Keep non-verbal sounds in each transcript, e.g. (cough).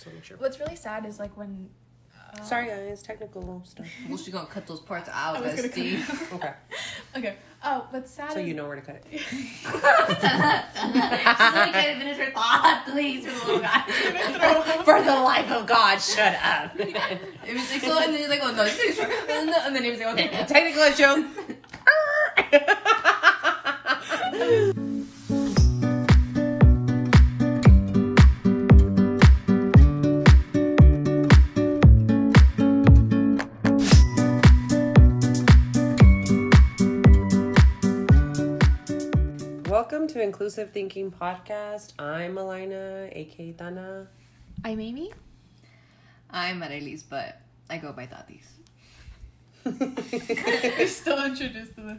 Just want to make sure. What's really sad is like when. Uh, Sorry, guys. Technical stuff. Well, she gonna cut those parts (laughs) out, I was gonna bestie. Okay. (laughs) Okay. Oh, what's sad So is you know where to cut it. (laughs) She's like, "Can I finish her thought, please, for the little guy. For the life of God, shut up. It was like so, and then he's like, oh no, she's sure. And then, and then he was like, okay. Technical issue. Inclusive Thinking Podcast. I'm Elena, aka Dana. I'm Amy. I'm Marelis, but I go by Tatis. (laughs) You're still introduced to the.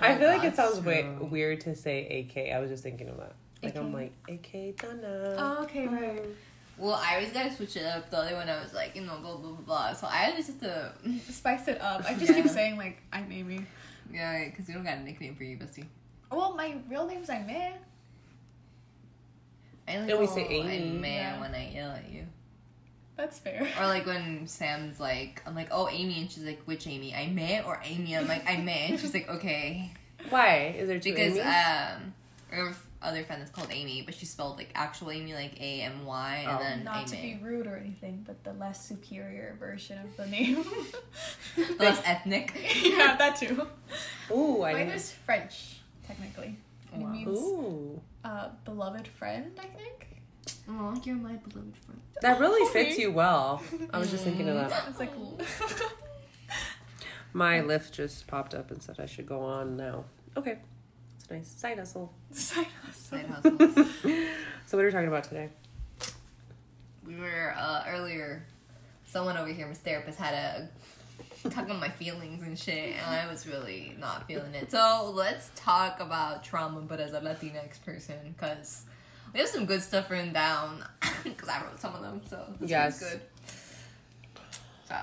I feel like it sounds we- so- oh. weird to say AK. I was just thinking of that. Like I'm like AK Dana. Oh, okay, right. Uh-huh. Well, I always gotta switch it up. The other one, I was like, you know, blah blah blah blah. So I always have to, Spice it up. I just (laughs) keep saying like I'm Amy. yeah, because you don't got a nickname for you, bestie. Well, my real name's Aime. I only And we say Amy. I'm Yeah. when I yell at you. That's fair. Or like when Sam's like, I'm like, oh Amy, and she's like, which Amy? I may or Amy? I'm like, I may, and she's like, okay, Why is there two because Amy's? um, our other friend that's called Amy, but she spelled like actual Amy, like A M Y, and Oh. then Not to be rude or anything, but the less superior version of the name. less (laughs) ethnic. yeah, that too. Ooh, I Mine didn't. is French, technically. And Wow. It means Ooh, uh, beloved friend, I think. Oh, you're my beloved friend. that really Okay. fits you well. I was just thinking of that. It's like. My Lyft just popped up and said I should go on now. Okay, it's a nice side hustle. Side hustle. Side hustles. (laughs) So what are we talking about today? we were uh, earlier. Someone over here, Miss Therapist, had a (laughs) talk on my feelings and shit, and I was really not feeling it. So let's talk about trauma, but as a Latinx person, because we have some good stuff written down. (coughs) Because I wrote some of them, so this Yes. good. So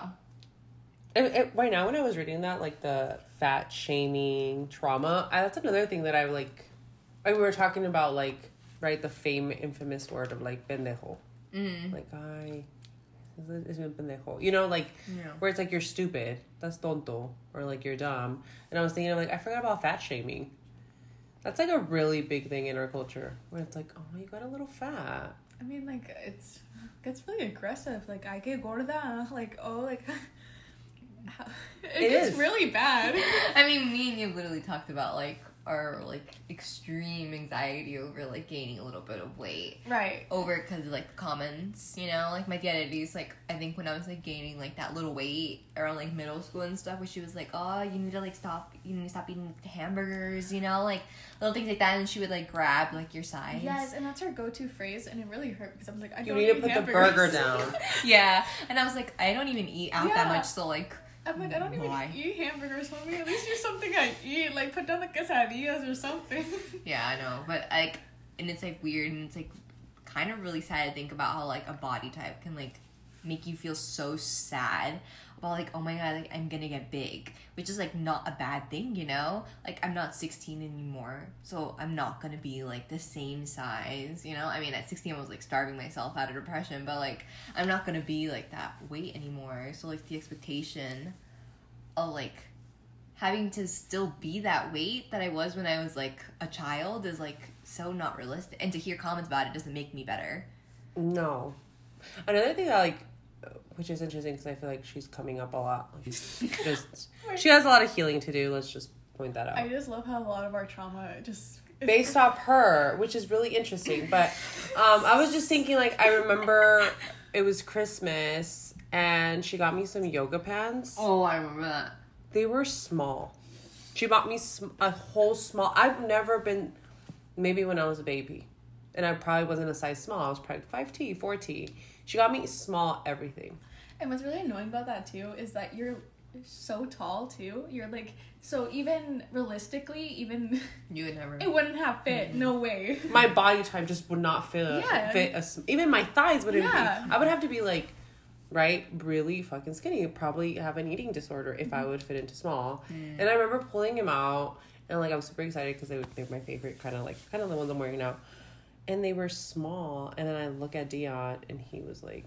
It, it, right now, when I was reading that, like the fat shaming trauma, I, that's another thing that I like. I, we were talking about like right the fame infamous word of like pendejo, mm, like I. Es un pendejo. You know, like yeah. where it's like you're stupid, that's tonto, or like you're dumb. And I was thinking, I'm like, I forgot about fat shaming. That's like a really big thing in our culture, where it's like, oh, you got a little fat. I mean, like it's gets really aggressive. Like I get gorda. Like oh, like (laughs) it, It gets is. really bad. (laughs) I mean, me and you literally talked about like our like extreme anxiety over like gaining a little bit of weight. right. over because like the comments, you know, like my identities. Like I think when I was like gaining like that little weight around like middle school and stuff, where she was like, "Oh, you need to like stop, you need to stop eating hamburgers," you know, like little things like that. And she would like grab like your sides. Yes, and that's her go-to phrase, and it really hurt because I was like, I You don't need to eat put the burger down. (laughs) yeah. And I was like, I don't even eat out that much, so like, I'm like, I don't even Why? eat hamburgers, homie. At least do something I eat. Like put down the quesadillas or something. (laughs) yeah, I know, but like, and it's like weird, and it's like kind of really sad to think about how like a body type can like make you feel so sad about like oh my god like i'm gonna get big which is like not a bad thing you know? Like i'm not 16 anymore so i'm not gonna be like the same size you know? I mean at 16 i was like starving myself out of depression but like i'm not gonna be like that weight anymore. So like the expectation of like having to still be that weight that i was when i was like a child is like so not realistic and to hear comments about it doesn't make me better. No. Another thing that like, which is interesting because I feel like she's coming up a lot. Like, (laughs) just she has a lot of healing to do. Let's just point that out. I just love how a lot of our trauma just based off her, which is really interesting. But um, I was just thinking, like, I remember it was Christmas and she got me some yoga pants. oh i remember that They were small. She bought me sm- a whole small. I've never been, maybe when I was a baby, and I probably wasn't a size small. I was probably five T, four T. She got me small everything. And what's really annoying about that too is that you're so tall too. You're like so even realistically, even (laughs) you would never it wouldn't have fit. Mm-hmm. No way. My body type just would not fit. Yeah. fit a s even my thighs wouldn't. Yeah. Be, I would have to be like, right, really fucking skinny. Probably have an eating disorder if I mm-hmm. would fit into small. Mm. And I remember pulling him out, and like I was super excited because they were, they're my favorite kind of like kind of the ones I'm wearing now. And they were small. And then I look at Dion, and he was like,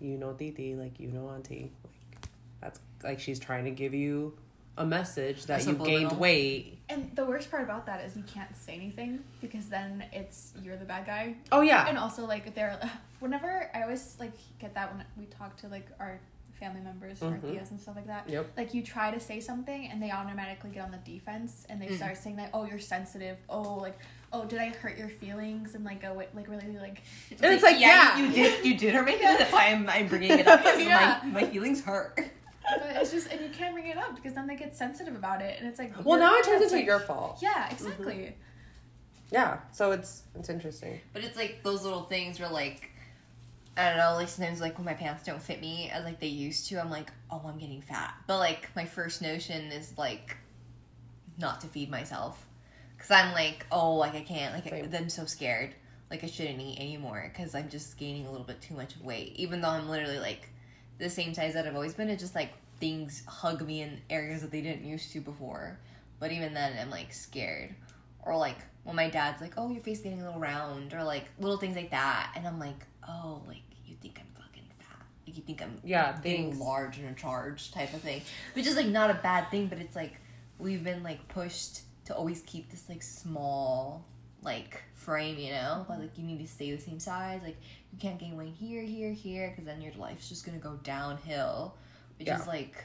"You know, Titi, like you know, Auntie, like that's like she's trying to give you a message that A you gained weight." And the worst part about that is you can't say anything because then it's you're the bad guy. Oh yeah, And also like they're (laughs) whenever I always like get that when we talk to like our family members or Mhm. tias and stuff like that. Yep. Like you try to say something and they automatically get on the defense and they Mm. start saying that oh you're sensitive oh like oh did I hurt your feelings and like go like really like and (laughs) it's like yeah, you did you did hurt my feelings. That's why I'm, I'm bringing it up. 'cause (laughs) Yeah. my, my feelings hurt. but it's just and you can't bring it up because then they get sensitive about it and it's like Well, now it turns into like- your fault. yeah exactly mm-hmm. Yeah, so it's it's interesting. But it's like those little things where like I don't know, like sometimes like when my pants don't fit me as like they used to, I'm like, oh I'm getting fat. But like my first notion is like not to feed myself. Cause I'm like, oh like I can't like Same. I'm so scared. Like I shouldn't eat anymore because I'm just gaining a little bit too much weight. Even though I'm literally like the same size that I've always been, it's just like things hug me in areas that they didn't used to before. But even then I'm like scared. Or like when my dad's like, "Oh, your face getting a little round," or like little things like that, and I'm like, "Oh, like you think I'm fucking fat? Like you think I'm Yeah, getting things. large and in charge type of thing," which is like not a bad thing, but it's like we've been like pushed to always keep this like small like frame, you know, but like you need to stay the same size. Like you can't gain weight here, here, here, because then your life's just gonna go downhill, which Yeah. is like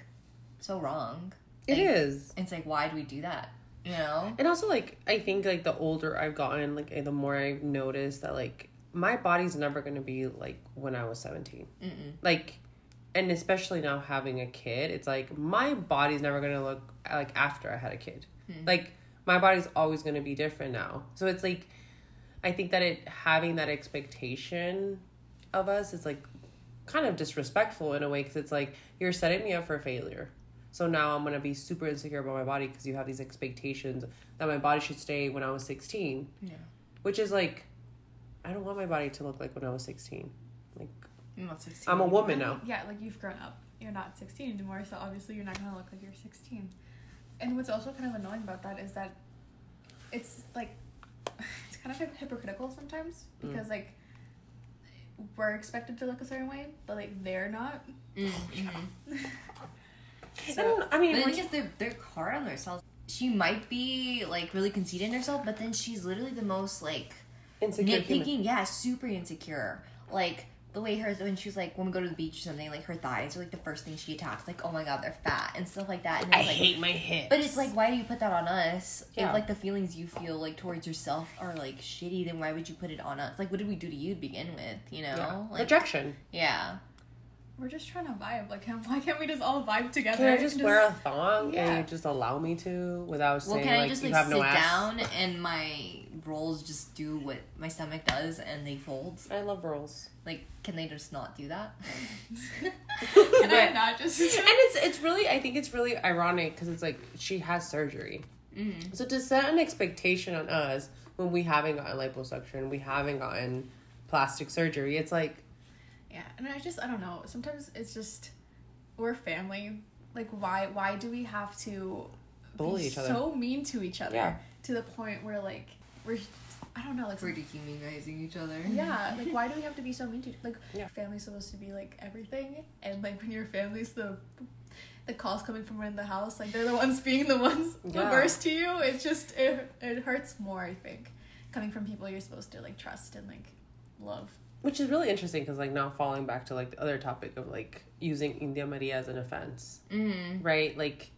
so wrong. It Like, is. It's like why do we do that? You know? And also, like, I think, like, the older I've gotten, like, eh, the more I've noticed that, like, my body's never to be like when I was 17. Mm-mm. Like, and especially now having a kid, it's like my body's never to look like after I had a kid. Hmm. Like, my body's always going to be different now. So it's like, I think that it having that expectation of us is like kind of disrespectful in a way because it's like you're setting me up for failure. So now I'm gonna be super insecure about my body because you have these expectations that my body should stay when I was 16, Yeah. which is like, I don't want my body to look like when I was 16. Like I'm not 16 I'm a woman now. Yeah, like you've grown up. You're not 16 anymore, so obviously you're not gonna look like you're 16. And what's also kind of annoying about that is that it's like (laughs) it's kind of hypocritical sometimes Mm. because like we're expected to look a certain way, but like they're not. Mm, (laughs) mhm. So, and I mean, But like, because they're they're hard on themselves. She might be like really conceited in herself, but then she's literally the most like insecure human. nitpicking. Yeah, super insecure. Like the way her when she was like when we go to the beach or something, like her thighs are like the first thing she attacks. Like oh my god, they're fat and stuff like that. And I like, hate my hips. But it's like, why do you put that on us? Yeah. If like the feelings you feel like towards yourself are like shitty, then why would you put it on us? Like, what did we do to you to begin with? You know, yeah. like rejection. yeah, we're just trying to vibe. Like, (laughs) why can't we just all vibe together? Can I just and wear a thong yeah. and you just allow me to without Well, saying can I like just you like have sit no ass? down and my rolls just do what my stomach does and they fold? I love rolls. Like, can they just not do that? (laughs) Can I not just? (laughs) and it's it's really I think it's really ironic because it's like she has surgery. mm So to set an expectation on us when we haven't gotten liposuction, we haven't gotten plastic surgery, it's like Yeah, and I just I don't know. Sometimes it's just we're family. Like why why do we have to Bully be each other. so mean to each other Yeah. to the point where like we're I don't know like We're dehumanizing each other. yeah (laughs) like why do we have to be so mean to like Yeah. family's supposed to be like everything and like when your family's the the calls coming from in the house like they're the ones being the ones Yeah. averse to you it's just it, it hurts more I think coming from people you're supposed to like trust and like love which is really interesting because like now falling back to like the other topic of like using India Maria as an offense, Mm. right? Like,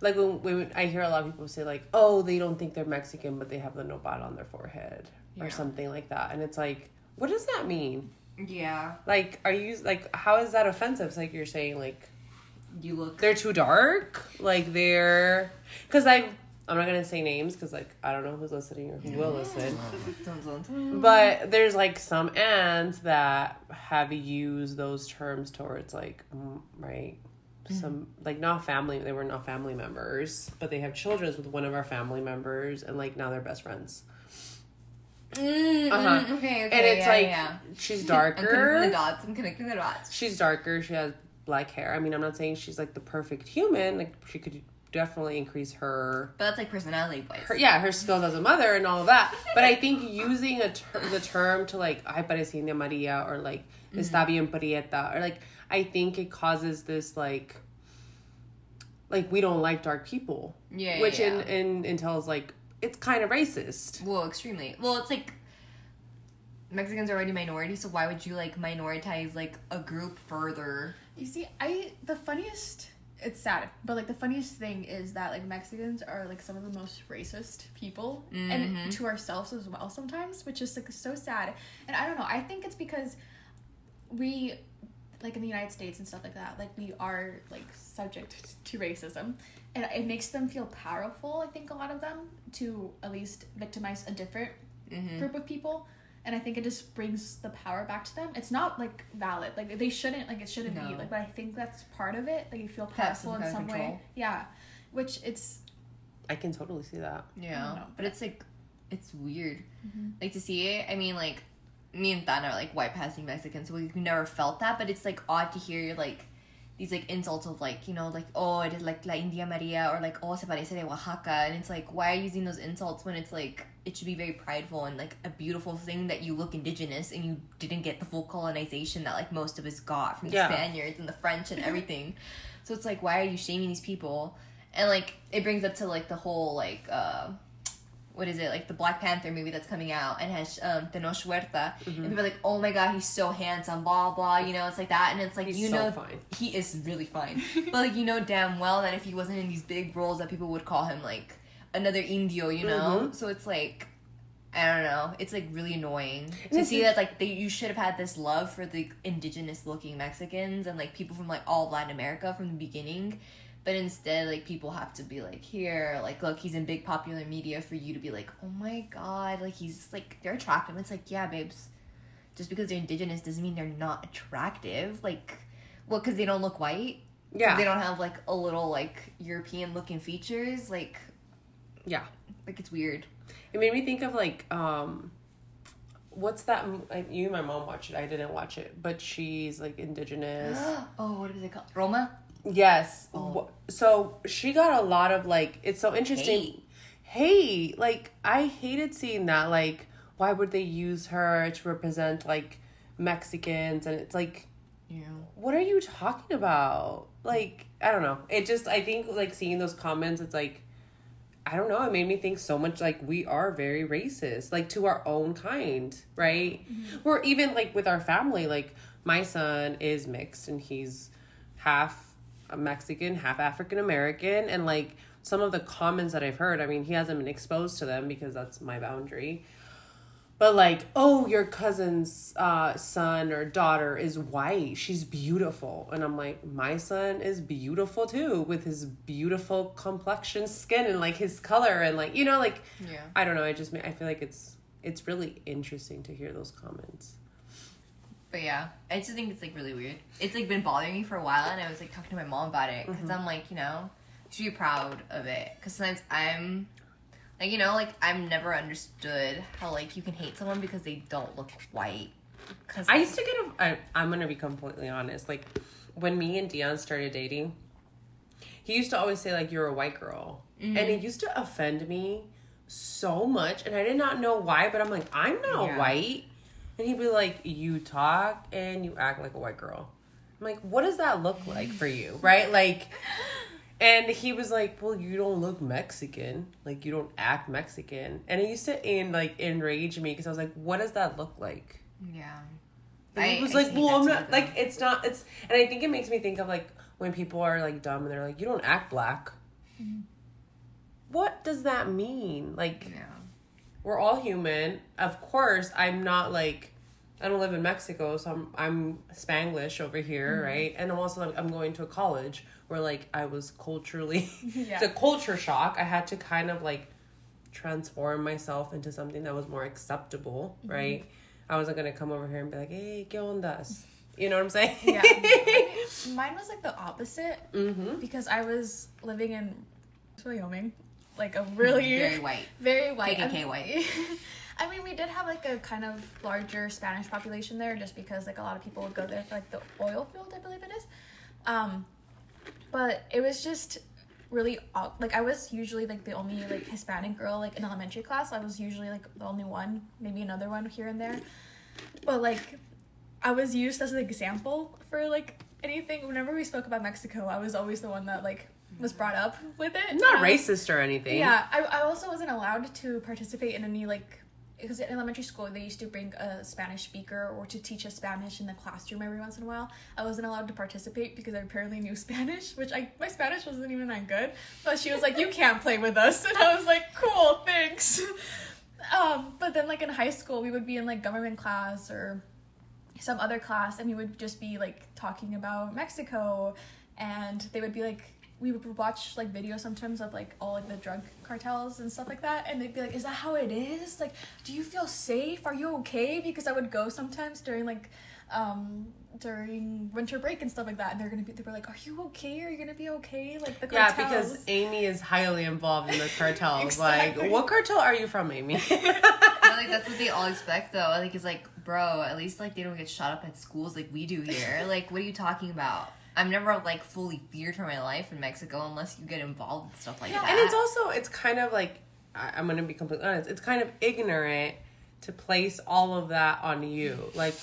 like when, when I hear a lot of people say like, oh, they don't think they're Mexican, but they have the nopal on their forehead or something like that, and it's like, what does that mean? Yeah, Like, are you like, how is that offensive? It's like you're saying like you look. they're too dark, like they're because I. I'm not gonna say names because like I don't know who's listening or who will listen. (laughs) But there's like some aunts that have used those terms towards like mm, right some like not family they were not family members but they have children with one of our family members and like now they're best friends Mm, Uh-huh. mm, okay, okay. and it's yeah, like yeah. she's (laughs) I'm connecting the dots. I'm connecting the dots. she's darker she has black hair i mean i'm not saying she's like the perfect human like she could definitely increase her But that's like personality wise. her, yeah, her skills as a mother and all of that. But I think using a ter- the term to like "ay parecida Maria" or like Mm-hmm. "está bien prieta" or like I think it causes this like like we don't like dark people, Yeah, which yeah, in in entails like it's kind of racist. Well, extremely. Well, it's like Mexicans are already minority, so why would you like minoritize like a group further? You see, I the funniest. It's sad, but like the funniest thing is that like Mexicans are like some of the most racist people, and mm-hmm. to ourselves as well sometimes, which is like so sad. And I don't know. I think it's because we, like in the United States and stuff like that, like we are like subject to racism, and it makes them feel powerful. I think a lot of them to at least victimize a different mm-hmm. group of people and I think it just brings the power back to them. It's not like valid. Like they shouldn't like it shouldn't be like but I think that's part of it. Like you feel Have powerful some in kind of some way. control. Yeah. Which it's I can totally see that. Yeah, know. but it's like it's weird, mm-hmm. like to see it. I mean, like me and Than are like white passing Mexicans, so we've never felt that. But it's like odd to hear like these like insults of like you know like oh it is like la India Maria or like oh se parece de Oaxaca, and it's like why are you using those insults when it's like it should be very prideful and like a beautiful thing that you look indigenous and you didn't get the full colonization that like most of us got from the Yeah. Spaniards and the French and everything. so it's like why are you shaming these people? And like it brings up to like the whole like uh what is it like the Black Panther movie that's coming out and has um Tenoch Huerta and people are like oh my god he's so handsome blah blah you know it's like that and it's like He's you so know fine. he is really fine (laughs) but like you know damn well that if he wasn't in these big roles that people would call him like another Indio you know? So it's like I don't know. It's like really annoying to see that like they you should have had this love for the indigenous looking Mexicans and like people from like all Latin America from the beginning. But instead like people have to be like here like look he's in big popular media for you to be like oh my god like he's like they're attractive. It's like yeah babes. Just because they're indigenous doesn't mean they're not attractive. Like what because they don't look white. Yeah, they don't have like a little like european looking features. Like yeah. like it's weird It made me think of like um what's that you and my mom watched it. I didn't watch it, but she's like indigenous. (gasps) oh what is it called roma yes. Oh. So she got a lot of like it's so interesting. Hey, like I hated seeing that like why would they use her to represent like Mexicans and it's like yeah what are you talking about? Like, I don't know. It just, I think, like, seeing those comments, it's like, I don't know. It made me think so much like we are very racist, like to our own kind, right? Mm-hmm. Or even like with our family, like, my son is mixed and he's half Mexican, half African American. And like, some of the comments that I've heard, I mean, he hasn't been exposed to them because that's my boundary but like oh your cousin's uh, son or daughter is white. She's beautiful. And i'm like my son is beautiful too with his beautiful complexion skin and like his color and like you know like yeah. I don't know. I just i feel like it's it's really interesting to hear those comments. But yeah, I just think it's like really weird. It's like been bothering me for a while, and I was like talking to my mom about it because I'm like, you know, you should be proud of it. Because sometimes I'm, like, you know, like I've never understood how like you can hate someone because they don't look white. Because i used to get a I, i'm gonna be completely honest like when me and dion started dating he used to always say like you're a white girl. And it mm-hmm. used to offend me so much and i did not know why but i'm like i'm not Yeah. white. And he'd be like you talk and you act like a white girl. I'm like what does that look like for you? Right? Like and he was like well you don't look mexican like you don't act mexican and it used to in like enrage me because i was like what does that look like yeah, and he I- was I like, "Well, I'm not like it's not it's." And I think it makes me think of like when people are like dumb and they're like, "You don't act black." What does that mean? Like, yeah, we're all human. Of course, I'm not like I don't live in Mexico, so I'm I'm Spanglish over here, right? And I'm also I'm going to a college where like I was culturally (laughs) Yeah. (laughs) it's a culture shock. I had to kind of like transform myself into something that was more acceptable, right? I wasn't gonna come over here and be like, "Hey, qué ondas?" You know what I'm saying? yeah. (laughs) Mine was like the opposite mm-hmm. because I was living in Wyoming, like a really very white. very white. KKK I mean- white. I mean, we did have like a kind of larger Spanish population there, just because like a lot of people would go there for like the oil field, I believe it is. Um, but it was just really like I was usually like the only like Hispanic girl like in elementary class. I was usually like the only one, maybe another one here and there. But like I was used as an example for like anything. Whenever we spoke about Mexico, I was always the one that like was brought up with it. Not was- racist or anything. Yeah, I, I also wasn't allowed to participate in any like because in elementary school they used to bring a Spanish speaker or to teach us Spanish in the classroom every once in a while. I wasn't allowed to participate because I apparently knew (laughs) Spanish, which I my Spanish wasn't even that good. But she was like, "You can't play with us," (laughs) and I was like, "Cool, thanks." (laughs) Um, but then like in high school, we would be in like government class or some other class, and we would just be like talking about Mexico, and they would be like we would watch like videos sometimes of like all like the drug cartels and stuff like that and they'd be like is that how it is like do you feel safe are you okay because i would go sometimes during like um during winter break and stuff like that and they're gonna be they were like are you okay are you gonna be okay like the cartels. Yeah, cartels because Amy is highly involved in the cartels. (laughs) Exactly. Like, what cartel are you from, Amy? (laughs) I like that's what they all expect though. I like it's like, bro, at least like they don't get shot up at schools like we do here. like, what are you talking about? I've never like fully feared for my life in Mexico unless you get involved with stuff like Yeah, that. and it's also it's kind of like I, I'm gonna be completely honest. It's kind of ignorant to place all of that on you. Like,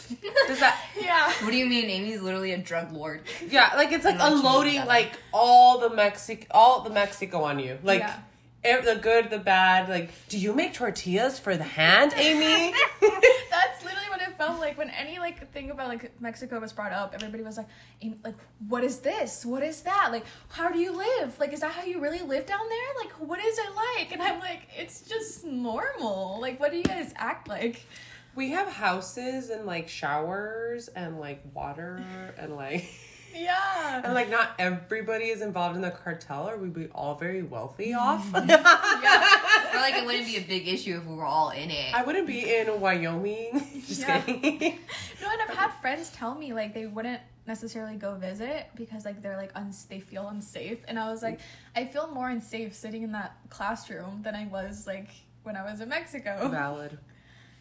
does that? (laughs) yeah what do you mean? Amy's literally a drug lord. Yeah, like it's like I know what you mean unloading like all the Mexic all the Mexico on you. Like Yeah. Ev- the good, the bad. Like, do you make tortillas for the hand, Amy? (laughs) That's literally what it felt like when any like thing about like Mexico was brought up. Everybody was like, "Am- like, what is this? What is that? Like, how do you live? Like, is that how you really live down there? Like, what is it like? And I'm like, it's just normal. Like, what do you guys act like? we have houses and like showers and like water and like Yeah. and like not everybody is involved in the cartel or we'd be all very wealthy mm-hmm. off. yeah. (laughs) Or like it wouldn't be a big issue if we were all in it. I wouldn't be in Wyoming. (laughs) Just Yeah. kidding. No, and I've had friends tell me like they wouldn't necessarily go visit because like they're like uns- they feel unsafe, and I was like, I feel more unsafe sitting in that classroom than I was like when I was in Mexico. Valid.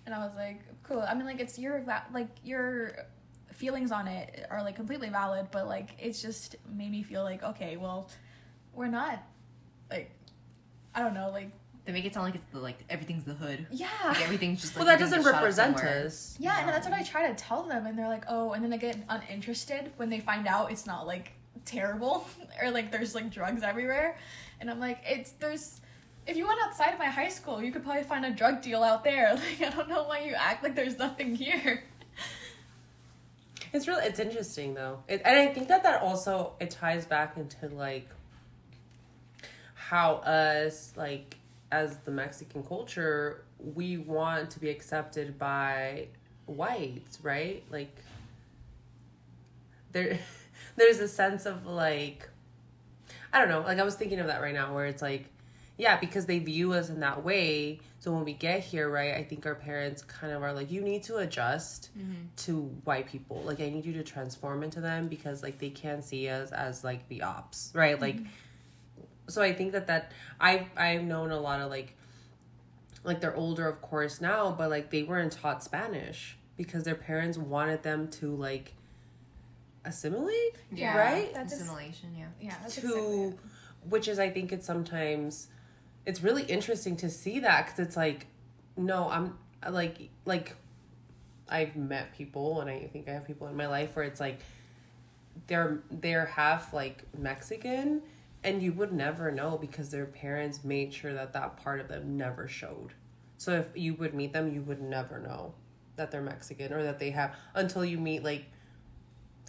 And I was like, cool. I mean, like it's your like your feelings on it are like completely valid, but like it's just made me feel like okay, well, we're not like I don't know, like They make it sound like it's the like everything's the hood. yeah. Like everything's just like Well, that doesn't get shot up represent somewhere. us. Yeah, and that's what I try to tell them, and they're like, "Oh," and then they get uninterested when they find out it's not like terrible (laughs) or like there's like drugs everywhere, and I'm like, "It's there's." If you went outside of my high school, you could probably find a drug deal out there. (laughs) Like I don't know why you act like there's nothing here. It's really it's interesting though, it, and I think that that also it ties back into like how us like as the Mexican culture we want to be accepted by whites, right? Like there, (laughs) there's a sense of like I don't know. Like I was thinking of that right now, where it's like, yeah, because they view us in that way. So when we get here, right, I think our parents kind of are like, you need to adjust mm-hmm. to white people. Like I need you to transform into them because like they can't see us as like the ops, right? Like, mm-hmm. so I think that that I I've known a lot of like, like they're older, of course now, but like they weren't taught Spanish because their parents wanted them to like assimilate, Yeah. right? That's Assimilation, yeah. Yeah, that's exactly to it. which is i think it's sometimes it's really interesting to see that because it's like no i'm like like i've met people and i think i have people in my life where it's like they're they're half like mexican and you would never know because their parents made sure that that part of them never showed. So if you would meet them you would never know that they're mexican or that they have until you meet like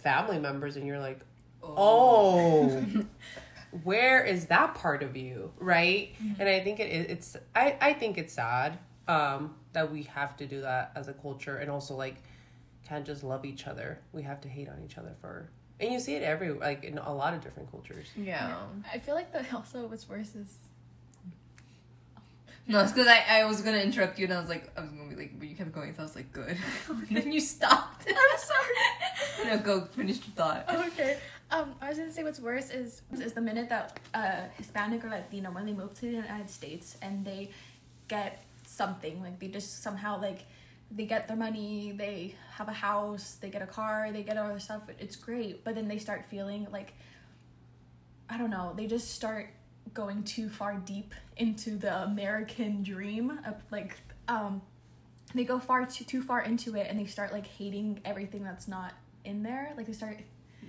family members and you're like oh, oh. (laughs) where is that part of you right and i think it is it's i i think it's sad um that we have to do that as a culture and also like can't just love each other we have to hate on each other for and you see it every like in a lot of different cultures Yeah. I feel like the also what's worse is No, it's because I, I was gonna interrupt you and I was like I was gonna be like but you kept going so I was like good. (laughs) and then you stopped. I'm sorry. (laughs) no, go finish your thought. okay. Um, I was gonna say what's worse is is the minute that uh, Hispanic or Latino when they move to the United States and they get something like they just somehow like they get their money, they have a house, they get a car, they get all their stuff. It's great, but then they start feeling like I don't know. They just start going too far deep into the American dream of like um they go far too too far into it and they start like hating everything that's not in there. Like they start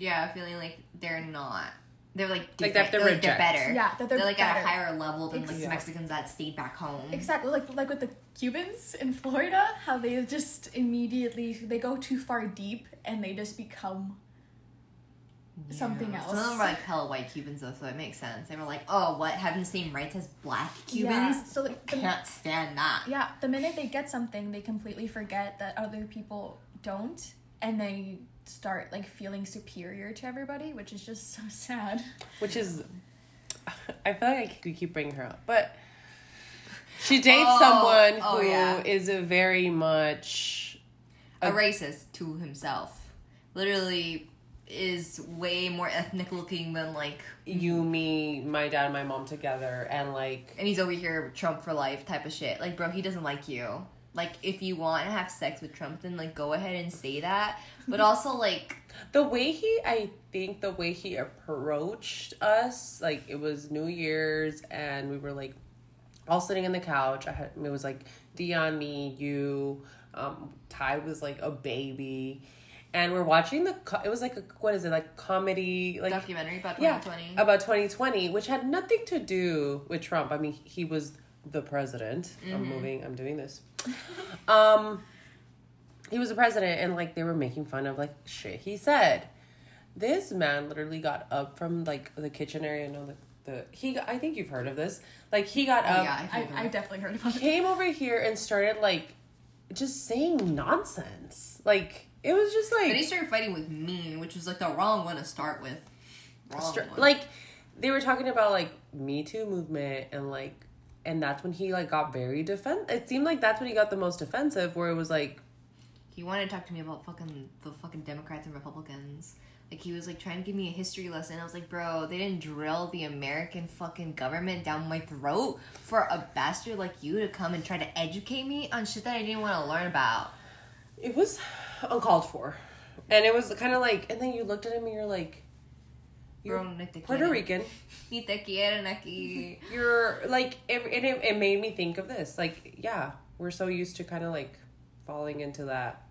Yeah, feeling like they're not. They're like Like they have different. to they're, like, they're better. Yeah, that they're like at a higher level than like the Mexicans that stayed back home. Exactly, like like with the Cubans in Florida, how they just immediately they go too far deep and they just become something else. Some of them were like hella white Cubans though, so it makes sense. They were like, oh, what having the same rights as black Yeah, Cubans? so like the, Can't stand that. yeah, the minute they get something, they completely forget that other people don't, and they start like feeling superior to everybody, which is just so (laughs) sad. which is (laughs) I feel like we keep bringing her up, but she dates Oh, someone oh, who is yeah. a very much A A- racist to himself. Literally is way more ethnic looking than like you, me, my dad, and my mom together, and like and he's over here Trump for life type of shit. Like, bro, he doesn't like you. Like, if you want to have sex with Trump, then like go ahead and say that. But also, like, the way he, I think the way he approached us, like it was New Year's, and we were like all sitting on the couch. I had it was like Dion, me, you. Um, Ty was like a baby, and we're watching the. Co- it was like a what is it like comedy like documentary about yeah about 2020 which had nothing to do with trump i mean he was the president. I'm moving i'm doing this. Um he was the president and like they were making fun of like shit he said. This man literally got up from like the kitchen area no the, the he i think you've heard of this. Like he got Oh, up yeah, I, I definitely heard about it. came over here and started like just saying nonsense. Like it was just like But he started fighting with me, which was like the wrong one to start with. Wrong Str- one. like they were talking about like me too movement and like and that's when he like got very defense it seemed like that's when he got the most offensive where it was like he wanted to talk to me about fucking the fucking Democrats and Republicans. Like he was like trying to give me a history lesson. I was like, bro, they didn't drill the American fucking government down my throat for a bastard like you to come and try to educate me on shit that I didn't want to learn about. it was uncalled for and it was kind of like and then you looked at him and you're like Bro, no te puerto quieren. rican Ni te quieren aquí. you're like it, it, it made me think of this like yeah we're so used to kind of like falling into that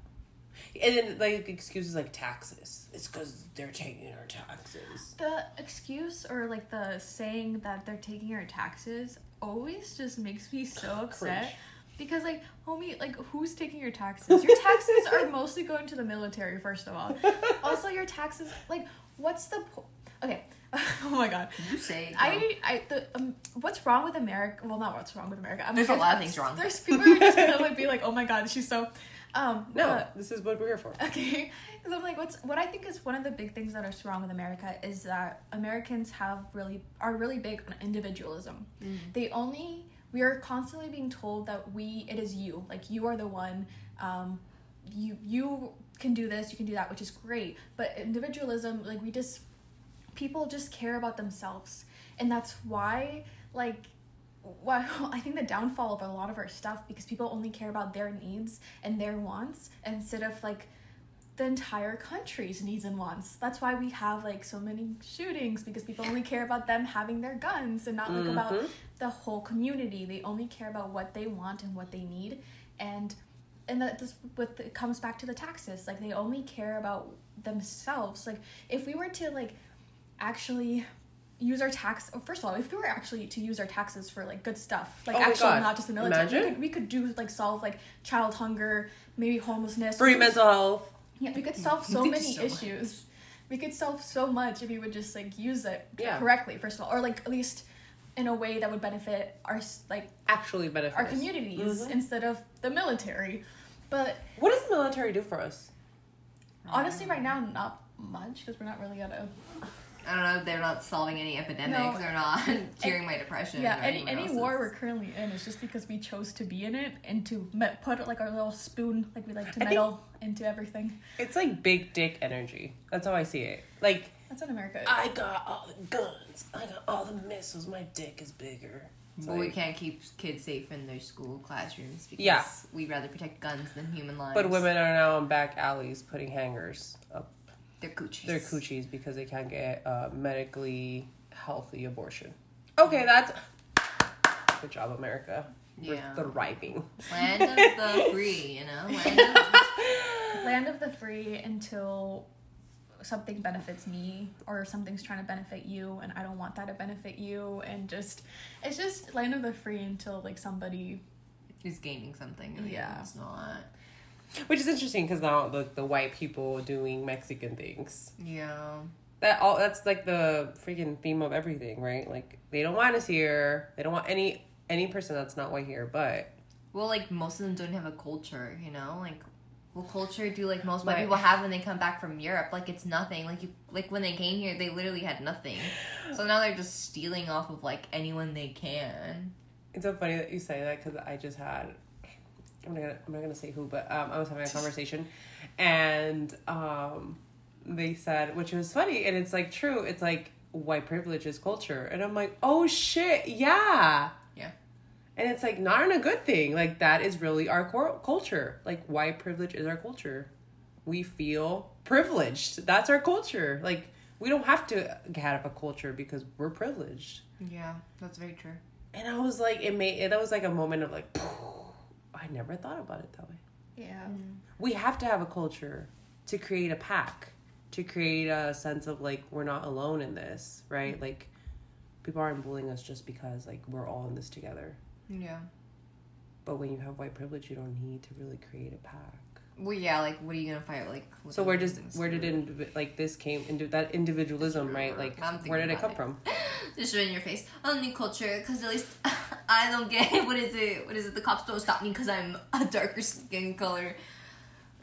and then like excuses like taxes it's because they're taking our taxes The excuse or like the saying that they're taking our taxes always just makes me so (laughs) upset. Cringe. Because like, homie, like who's taking your taxes? Your taxes are (laughs) mostly going to the military, first of all. Also, your taxes, like, what's the po- okay? (laughs) oh my god, You say. I, I, the, um, what's wrong with America? Well, not what's wrong with America. I'm There's a lot of things wrong. There's people who are just gonna like be like, oh my god, she's so, um, no uh, this is what we're here for Okay, (laughs) because I'm like, what's what I think is one of the big things that are wrong with America is that Americans have really are really big on individualism. They only we are constantly being told that we it is you like you are the one, um, you you can do this, you can do that, which is great. But individualism, like we just people just care about themselves, and that's why like why (laughs) I think the downfall of a lot of our stuff because people only care about their needs and their wants instead of like the entire country's needs and wants. That's why we have like so many shootings because people only care about them having their guns and not like about Mhm. the whole community. They only care about what they want and what they need and and that this with it comes back to the taxes. Like they only care about themselves. Like if we were to like actually use our tax oh, first of all if we were actually to use our taxes for like good stuff like Oh my actual not just the military we could, we could do like solve like child hunger maybe homelessness free mental health yeah we could solve so (laughs) many so issues we could solve so much if we would just like use it Yeah. correctly first of all or like at least in a way that would benefit our like actually benefit our us. communities Mhm. instead of the military but What does the military do for us? honestly right now not much because we're not really at a I don't know. They're not solving any epidemics. No. They're not curing (laughs) my depression. Yeah, or any any else's. war we're currently in is just because we chose to be in it and to me- put like our little spoon, like we like to I meddle into everything. It's like big dick energy. That's how I see it. Like That's what America is. I got all the guns. I got all the missiles. My dick is bigger. It's But we can't keep kids safe in their school classrooms because Yeah. we'd rather protect guns than human lives. But women are now in back alleys putting hangers up they're coochies. their coochies because they can't get a medically healthy abortion. Okay, that's good job, America. We're Yeah. thriving. Land of the (laughs) free, you know? Land of land of the free until something benefits me or something's trying to benefit you and I don't want that to benefit you and just it's just land of the free until like somebody is gaining something. and Yeah. It's not. Which is interesting because now the the white people doing Mexican things. Yeah. That all that's like the freaking theme of everything, right? Like they don't want us here. They don't want any any person that's not white here. But Well, like most of them don't have a culture, you know? Like what culture do like most white Right. people have when they come back from Europe? Like it's nothing. Like you like when they came here they literally had nothing. So now they're just stealing off of like anyone they can. it's so funny that you say that because I just had. I'm not gonna I'm not gonna say who, but um, I was having a conversation, and um, they said, which was funny, and it's like true. It's like white privilege is culture, and I'm like, oh shit, yeah. Yeah. And it's like not in a good thing. Like that is really our cor- culture. Like white privilege is our culture. We feel privileged. That's our culture. Like we don't have to have a culture because we're privileged. Yeah, that's very true. And I was like, it made it. That was like a moment of like, (laughs) I never thought about it that way. yeah mm. We have to have a culture to create a pack, to create a sense of like we're not alone in this, right? Like people aren't bullying us just because like we're all in this together. Yeah. But when you have white privilege, you don't need to really create a pack. Well, yeah, like what are you gonna fight? Like So where does where did indiv- like this came into that individualism, right? Like where did it come about from? (laughs) just right in your face. New culture, because at least (laughs) I don't get (laughs) what is it? What is it? The cops don't stop me because I'm a darker skin color.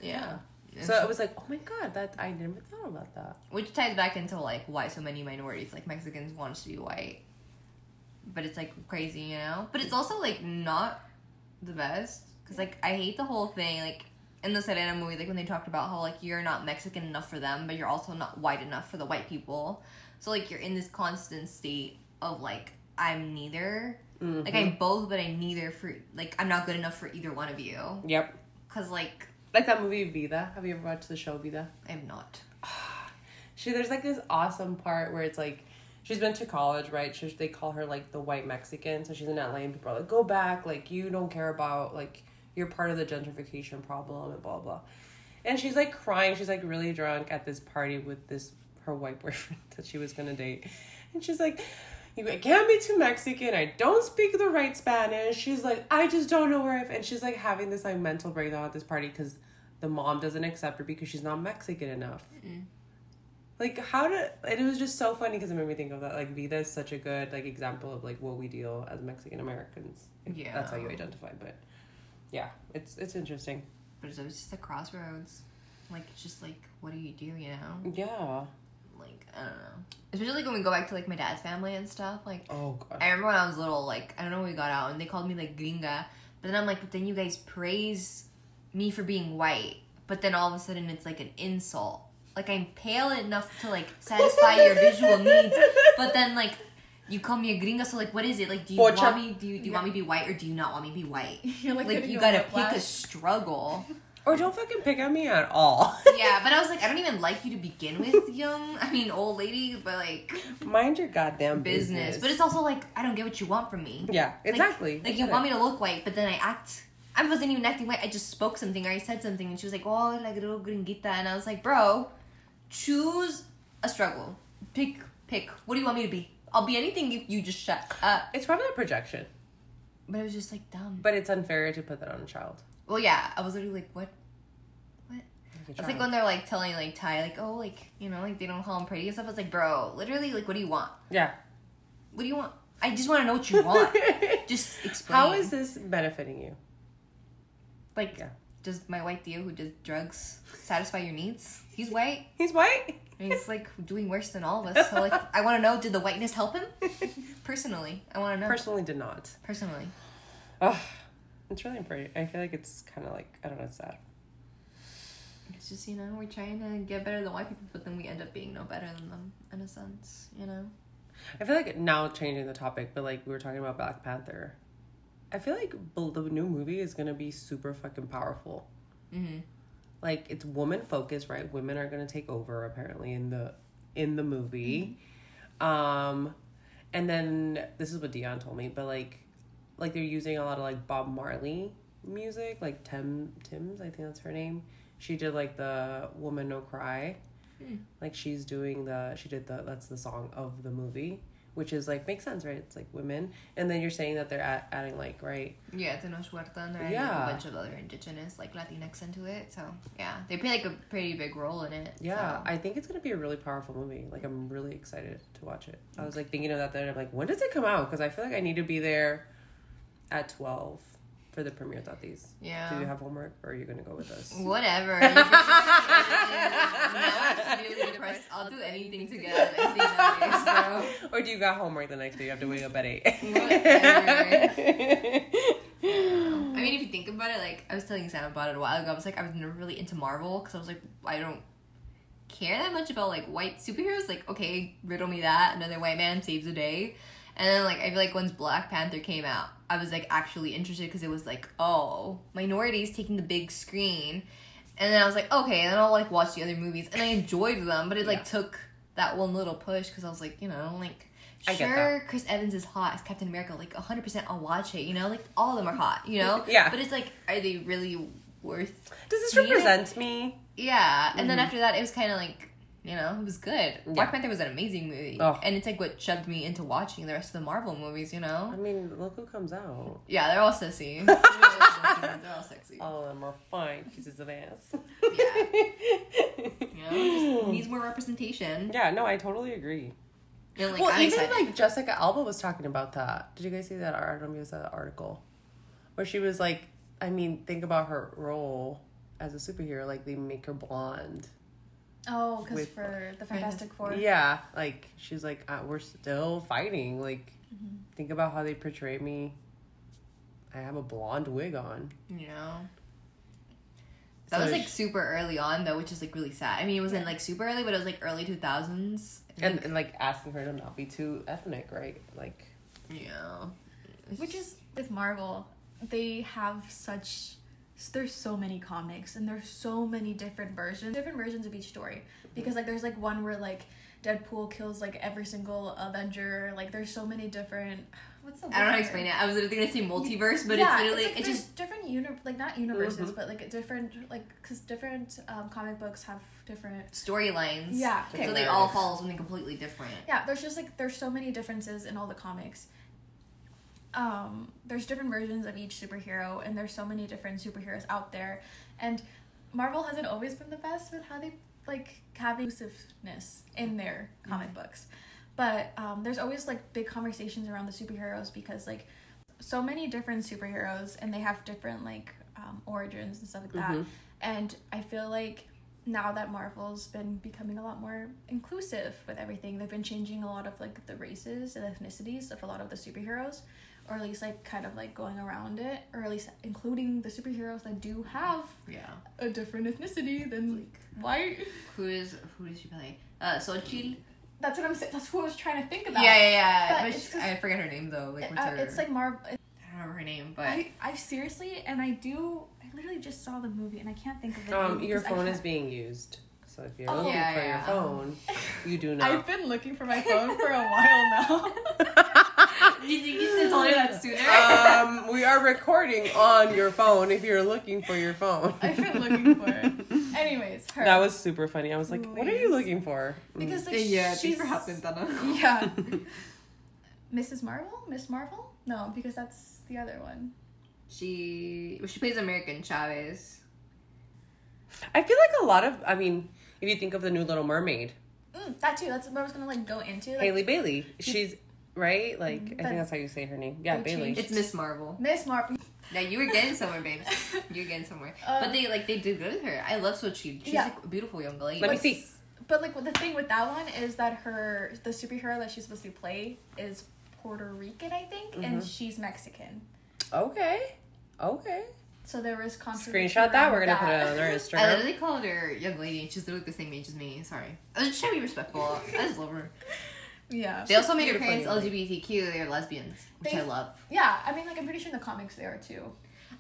Yeah. So it was like, oh my god, that I never thought about that. Which ties back into like why so many minorities, like Mexicans, want us to be white. But it's like crazy, you know. But it's also like not the best because like I hate the whole thing. Like in the Selena movie, like when they talked about how like you're not Mexican enough for them, but you're also not white enough for the white people. So like you're in this constant state of like I'm neither. Like I'm mm-hmm. both, but I'm neither for like I'm not good enough for either one of you. Yep. Cause like Like that movie Vida. Have you ever watched the show Vida? I'm not. (sighs) She there's like this awesome part where it's like she's been to college, right? She, they call her like the white Mexican. So she's in LA and people are like, go back, like you don't care about like you're part of the gentrification problem and blah blah. And she's like crying. She's like really drunk at this party with this her white (laughs) boyfriend that she was gonna date, and she's like. You can't be too Mexican. I don't speak the right Spanish. She's like, I just don't know where I've. And she's like having this like mental breakdown at this party because the mom doesn't accept her because she's not Mexican enough. Like how did and it was just so funny because it made me think of that. Like Vida is such a good like example of like what we deal as Mexican Americans. Yeah. that's how you identify. But yeah, it's it's interesting. But it's always just a crossroads. Like it's just like what do you do, you know? Yeah. Like I don't know. Especially like when we go back to like my dad's family and stuff. Like Oh god. I remember when I was little, like I don't know when we got out and they called me like gringa. But then I'm like, but then you guys praise me for being white. But then all of a sudden it's like an insult. Like I'm pale enough to like satisfy your visual (laughs) needs. But then like you call me a gringa, so like what is it? Like do you Pocha. want me do you, do you want me to be white or do you not want me to be white? (laughs) You're like, Like you gotta pick a struggle. (laughs) Or don't fucking pick on me at all. (laughs) Yeah, but I was like, I don't even like you to begin with, young. I mean, old lady, but like Mind your goddamn business. business. But it's also like I don't get what you want from me. yeah, Like- exactly. Like, you want me to look white, but then I act. I wasn't even acting white. I just spoke something or I said something, and she was like, "Oh, like a little gringuita," and I was like, "Bro, choose a struggle. Pick, pick. What do you want me to be? I'll be anything if you just shut up." It's probably a projection, But it was just like dumb. but it's unfair to put that on a child. Well, yeah, I was literally like, "What?" A It's like when they're like telling like Ty like, "Oh, like you know, like they don't call him pretty and stuff." It's like, bro, literally, like, what do you want? yeah. What do you want? I just want to know what you want. (laughs) just explain. How is this benefiting you? like? Yeah. Does my white Theo who does drugs satisfy your needs? He's white. He's white. And he's like doing worse than all of us. So like, (laughs) I want to know: did the whiteness help him? (laughs) Personally, I want to know. Personally, did not. Personally, Ugh, it's really pretty. I feel like it's kind of like I don't know, it's sad. it's just you know we're trying to get better than white people, but then we end up being no better than them in a sense. You know. I feel like now changing the topic, but like we were talking about Black Panther. I feel like the new movie is gonna be super fucking powerful. Mm-hmm. Like it's woman focused, right? Women are gonna take over apparently in the in the movie, um, and then this is what Dion told me, but like, like they're using a lot of like Bob Marley music, like Tim Tems, I think that's her name. She did like the Woman No Cry, hmm. like she's doing the she did the that's the song of the movie, which is like makes sense, right? It's like women, and then you're saying that they're at, adding like right, Yeah, Tenoch Huerta and they're like, Yeah. a bunch of other indigenous like Latinx into it. So yeah, they play like a pretty big role in it. yeah. so. I think it's gonna be a really powerful movie. Like I'm really excited to watch it. I was like thinking of that. Then I'm like, when does it come out? Because I feel like I need to be there at twelve for the premiere. Thought these. yeah. Do you have homework, or are you gonna go with us? Whatever. (laughs) You're just really depressed. I'll do anything to get out of anything nowadays, (laughs) Or do you got homework the next day? You have to wake up at eight. Whatever. (laughs) I mean, if you think about it, like I was telling Sam about it a while ago, I was like, I was never really into Marvel because I was like, I don't care that much about like white superheroes. Like, okay, riddle me that. Another white man saves the day. And then like I feel like once Black Panther came out, I was like actually interested because it was like, oh, minorities taking the big screen. And then I was like, okay, and then I'll like watch the other movies, and I enjoyed them, but it like Yeah. took that one little push because I was like, you know, like sure Chris Evans is hot as Captain America, like hundred percent I'll watch it, you know, like all of them are hot, you know, (laughs) Yeah. But it's like, are they really worth? Does this it? represent me? Yeah, and then mm-hmm. after that, it was kind of like. You know, it was good. Black Mm-hmm. Panther was an amazing movie, Oh. and it's like what shoved me into watching the rest of the Marvel movies. You know, I mean, look who comes out. yeah, they're all sissy. (laughs) they're all sexy. All of them are fine pieces of ass. Yeah. (laughs) You know, just needs more representation. yeah, no, I totally agree. And like, well, I'm even excited. like Jessica Alba was talking about that. Did you guys see that? I don't know if you saw that article where she was like, I mean, think about her role as a superhero. Like they make her blonde. Oh, because for the Fantastic Four. Yeah, like she's like, uh, we're still fighting. Like, Mm-hmm. think about how they portray me. I have a blonde wig on. you know. That So was like super early on though, which is like really sad. I mean, it wasn't like super early, but it was like early two thousands. and, and like asking her to not be too ethnic, right? Like, yeah, Which is with Marvel, they have such there's so many comics and there's so many different versions, different versions of each story. Because like there's like one where like Deadpool kills like every single Avenger. Like there's so many different. (sighs) What's the word? I don't know how to explain it. I was literally gonna say multiverse, but yeah, it's literally like, it's just different uni- like not universes, Mhm. but like different like because different um, comic books have different. storylines. Yeah, so they all follow something completely different. Yeah, there's just like there's so many differences in all the comics. Um, there's different versions of each superhero, and there's so many different superheroes out there, and Marvel hasn't always been the best with how they like have inclusiveness in their comic books, but um, there's always like big conversations around the superheroes because like so many different superheroes, and they have different like um, origins and stuff like that, Mhm. and I feel like now that Marvel's been becoming a lot more inclusive with everything, they've been changing a lot of like the races and ethnicities of a lot of the superheroes, or at least like kind of like going around it, or at least including the superheroes that do have Yeah. a different ethnicity than like white. Who is who does she play? Uh, Xochitl. That's what I'm saying. That's what I was trying to think about. Yeah, yeah, yeah. But Which- it's 'cause- I forget her name though. Like, It- what's uh, her? it's like Marvel. I don't remember her name, but I, I seriously, and I do. I literally just saw the movie, and I can't think of the um, your phone is being used. So if you're Oh. looking Yeah, for yeah. your phone, you do (laughs) not. I've been looking for my phone for a while now. (laughs) Did you get to tell her that sooner? um, we are recording on your phone if you're looking for your phone. I've been looking for it. Anyways, her. That was super funny. I was like, what are you looking for? Because like yeah, she's thanks for helping, Donna. Yeah. (laughs) Mrs. Marvel? Miss Marvel? No, because that's the other one. She well, she plays America Chavez. I feel like a lot of, I mean, if you think of the new Little Mermaid, Mm, that too. That's what I was gonna like go into. Like, Halle Bailey, she's right. Like I think that's how you say her name. Yeah, Bailey. changed- It's Miss Marvel. Miss Marvel. Yeah, you were getting somewhere, babes. (laughs) You're getting somewhere. Uh, but they like they did good with her. I love Xochitl. She's Yeah. like, a beautiful young lady. Let me But- see. But like the thing with that one is that her the superhero that she's supposed to play is Puerto Rican, I think, and Mhm. she's Mexican. Okay. Okay. So there was controversy. Screenshot that. We're gonna put it that. on our (laughs) I Instagram. literally called her young lady, and she's literally the same age as me. Sorry, I was just trying to be respectful. I just love her. Yeah. They also made her Beautiful parents. LGBTQ. They're lesbians, which I love. Yeah, I mean, like I'm pretty sure in the comics they are too.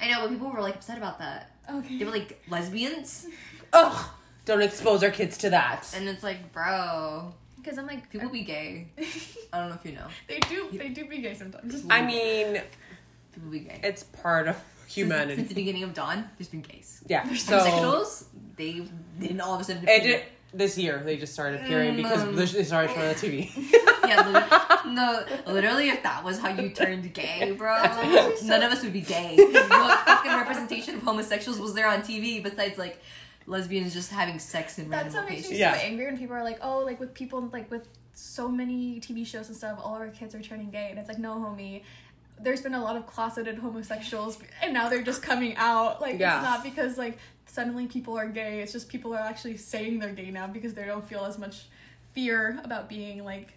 I know, but people were like upset about that. Okay. They were like lesbians, (laughs) Ugh. Don't expose our kids to that. and it's like, bro, Because I'm like, People be gay. (laughs) I don't know if you know. they do, they do be gay sometimes. I mean, People be gay. it's part of humanity. since the beginning of Dawn, there's been gays. yeah. There's So Homosexuals, they didn't all of a sudden. it appear. did, this year they just started appearing Mm, because um, they started showing on TV. (laughs) Yeah, literally, no, literally, if that was how you turned gay, (laughs) bro, none of us would be gay. what fucking representation of homosexuals was there on TV besides like lesbians just having sex in That's random what makes me Yeah. so angry when people are like, oh, like with people like with so many TV shows and stuff, all of our kids are turning gay, and it's like, no, homie. There's been a lot of closeted homosexuals, and now they're just coming out. Like Yeah. it's not because like suddenly people are gay. It's just people are actually saying they're gay now because they don't feel as much fear about being like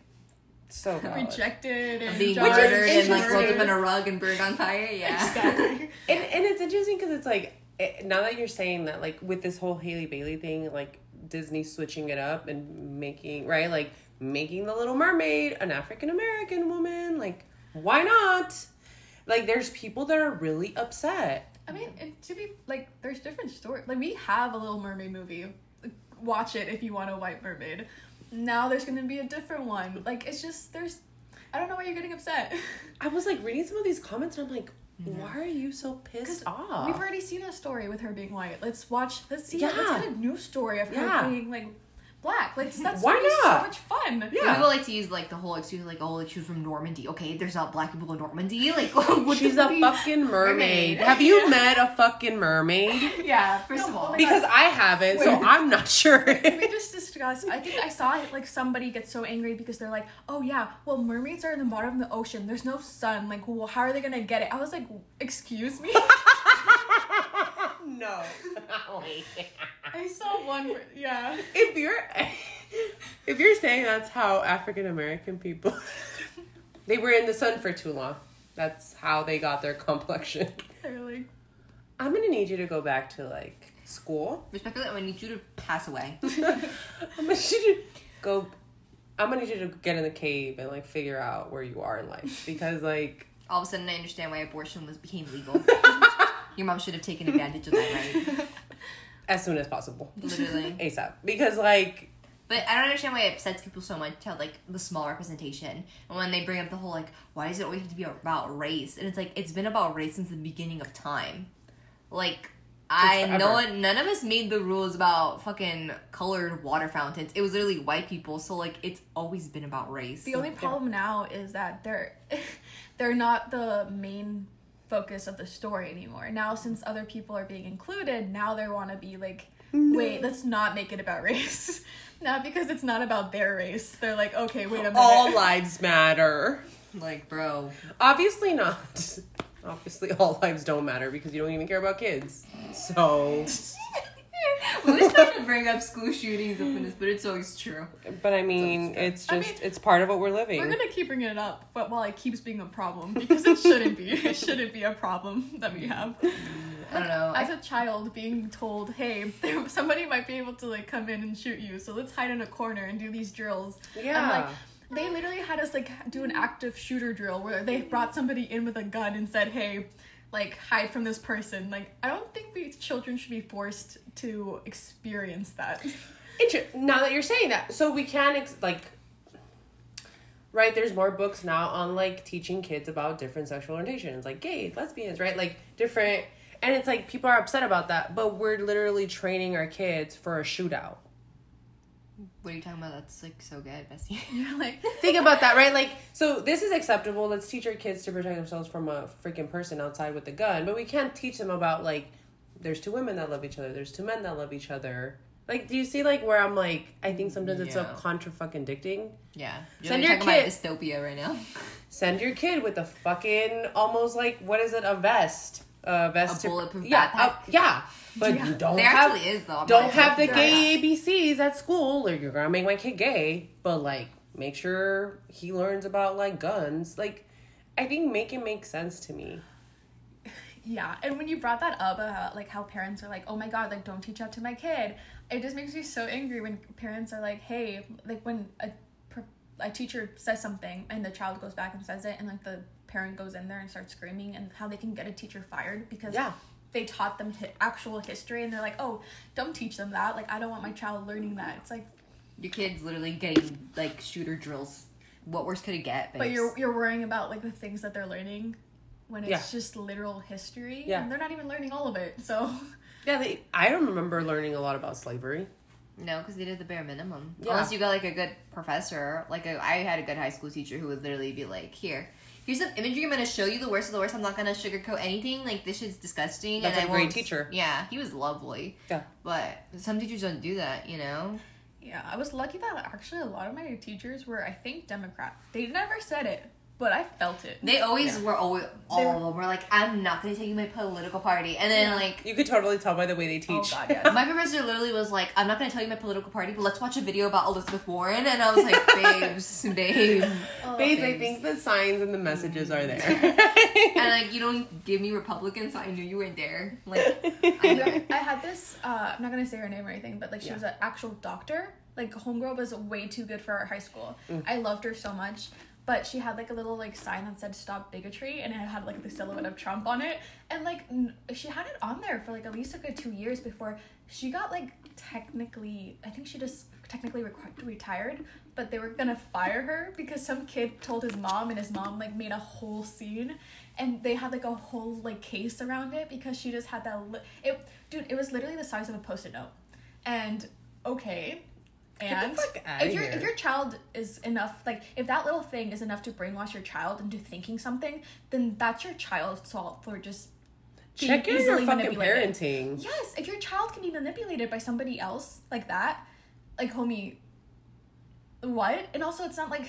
so valid. (laughs) rejected and Being judged. murdered and like rolled up in a rug and burned on fire. Yeah. Exactly. (laughs) And, and it's interesting because it's like it, now that you're saying that like with this whole Halle Bailey thing, like Disney switching it up and making right like making the Little Mermaid an African American woman, like why not? Like there's people that are really upset. I mean, and to be like, there's different stories. Like we have a Little Mermaid movie. Watch it if you want a White Mermaid. Now there's gonna be a different one. Like it's just there's. I don't know why you're getting upset. (laughs) I was like reading some of these comments and I'm like, why are you so pissed off? We've already seen a story with her being white. Let's watch. Let's see. Yeah. Let's get a new story of Yeah. her being like black. Like that's Why gonna not? so much fun. Yeah. People like to use like the whole excuse like oh like she was from Normandy. Okay, there's not black people in Normandy. (laughs) Like (laughs) what She's the a fucking mermaid. Mermaid. Have you met a fucking mermaid? (laughs) Yeah, first No, of all. oh my Because I haven't, so I'm not sure. we just discussed. I think I saw it, like somebody get so angry because they're like, "Oh yeah, well mermaids are in the bottom of the ocean. There's no sun. Like, well, how are they gonna get it?" I was like, "Excuse me." No. (laughs) Oh, I saw one. Yeah. if you're if you're saying that's how African American people (laughs) they were in the sun for too long. That's how they got their complexion. They're like, I'm gonna need you to go back to like school. Respectfully, I need you to pass away. (laughs) I'm gonna need you to go. I'm gonna need you to get in the cave and like figure out where you are in life because like All of a sudden, I understand why abortion was became legal. Your mom should have taken advantage of that, right? (laughs) as soon as possible, Literally. (laughs) ASAP. Because like But I don't understand why it upsets people so much how like the small representation and when they bring up the whole like why does it always have to be about race and it's like it's been about race since the beginning of time. Like I forever. no one none of us made the rules about fucking colored water fountains. It was literally white people, so like it's always been about race. the only problem now is that they're (laughs) they're not the main focus of the story anymore. Now, since other people are being included, now they want to be like, mm-hmm. wait, let's not make it about (laughs) race. not because it's not about their race. They're like, okay, wait a minute. all lives matter. like, bro. Obviously not. (laughs) Obviously, all lives don't matter because you don't even care about kids. So, (laughs) (laughs) we was trying to bring up school shootings up in this, but it's always true. but I mean, it's I just mean, it's part of what we're living. We're gonna keep bringing it up, but while it keeps being a problem, because it shouldn't be. It shouldn't be a problem that we have. I don't know. As a child, being told, "Hey, (laughs) somebody might be able to like come in and shoot you, so let's hide in a corner and do these drills." Yeah. And, like, they literally had us like do an active shooter drill where they brought somebody in with a gun and said, "Hey, like hide from this person." Like, I don't think we children should be forced to experience that. Now that you're saying that, so we can ex- like, right? There's more books now on like teaching kids about different sexual orientations, like gays, lesbians, right? Like different, and it's like people are upset about that, but we're literally training our kids for a shootout. What are you talking about? That's like so good, Bessie. (laughs) You're like, (laughs) Think about that, right? Like, so this is acceptable. Let's teach our kids to protect themselves from a freaking person outside with a gun, but we can't teach them about like, there's two women that love each other, there's two men that love each other. Like, do you see like where I'm like, I think sometimes it's Yeah. a contra fucking dicting. Yeah. You're Send like your kid- dystopia right now. (laughs) Send your kid with a fucking almost like what is it? A vest, a vest, A to- bulletproof yeah, backpack? uh, yeah. But Yeah. you don't There have actually is though. Don't have the joking. gay ABCs at school, or you're gonna make my kid gay. But like, make sure he learns about like guns. Like, I think make it make sense to me. Yeah, and when you brought that up about like how parents are like, "Oh my god, like don't teach that to my kid," it just makes me so angry when parents are like, "Hey, like when a a teacher says something and the child goes back and says it, and like the parent goes in there and starts screaming, and how they can get a teacher fired because Yeah. they taught them hi- actual history, and they're like, "Oh, don't teach them that. Like I don't want my child learning that." It's like, Your kid's literally getting like shooter drills. What worse could it get? But you're you're worrying about like the things that they're learning when it's Yeah. just literal history. Yeah. And they're not even learning all of it. So (laughs) Yeah, they, I don't remember learning a lot about slavery. No, because they did the bare minimum. Yeah. Unless you got like a good professor. Like a, I had a good high school teacher who would literally be like, "Here, here's some imagery. I'm gonna show you the worst of the worst. I'm not gonna sugarcoat anything. Like this shit's disgusting." That's and a I great won't- teacher. Yeah, he was lovely. Yeah. But some teachers don't do that, you know. yeah, I was lucky that actually a lot of my teachers were I think Democrat. They never said it, but I felt it. They always Yeah. were always all They of were- them were like, "I'm not gonna tell you my political party," and then Yeah. like. You could totally tell by the way they Oh teach. god, (laughs) yes. My professor literally was like, "I'm not gonna tell you my political party, but let's watch a video about Elizabeth Warren." And I was like, (laughs) "Babes, babe," Oh, Babes, I think the signs and the messages are there. (laughs) and like, you don't give me Republicans, so I knew you weren't there. Like, I. I had this. Uh, I'm not gonna say her name or anything, but like she Yeah. was an actual doctor. Like homegirl was way too good for our high school. Mm. I loved her so much, but she had like a little like sign that said "Stop bigotry" and it had like the silhouette of Trump on it. And like n- she had it on there for like at least a good two years before she got like technically. I think she just technically requ- retired, but they were gonna fire her because some kid told his mom, and his mom like made a whole scene and they had like a whole like case around it because she just had that li- it dude it was literally the size of a post-it note and okay and if your if your child is enough like if that little thing is enough to brainwash your child into thinking something then that's your child's fault for just Check in your fucking parenting. yes if your child can be manipulated by somebody else like that like homie what and also it's not like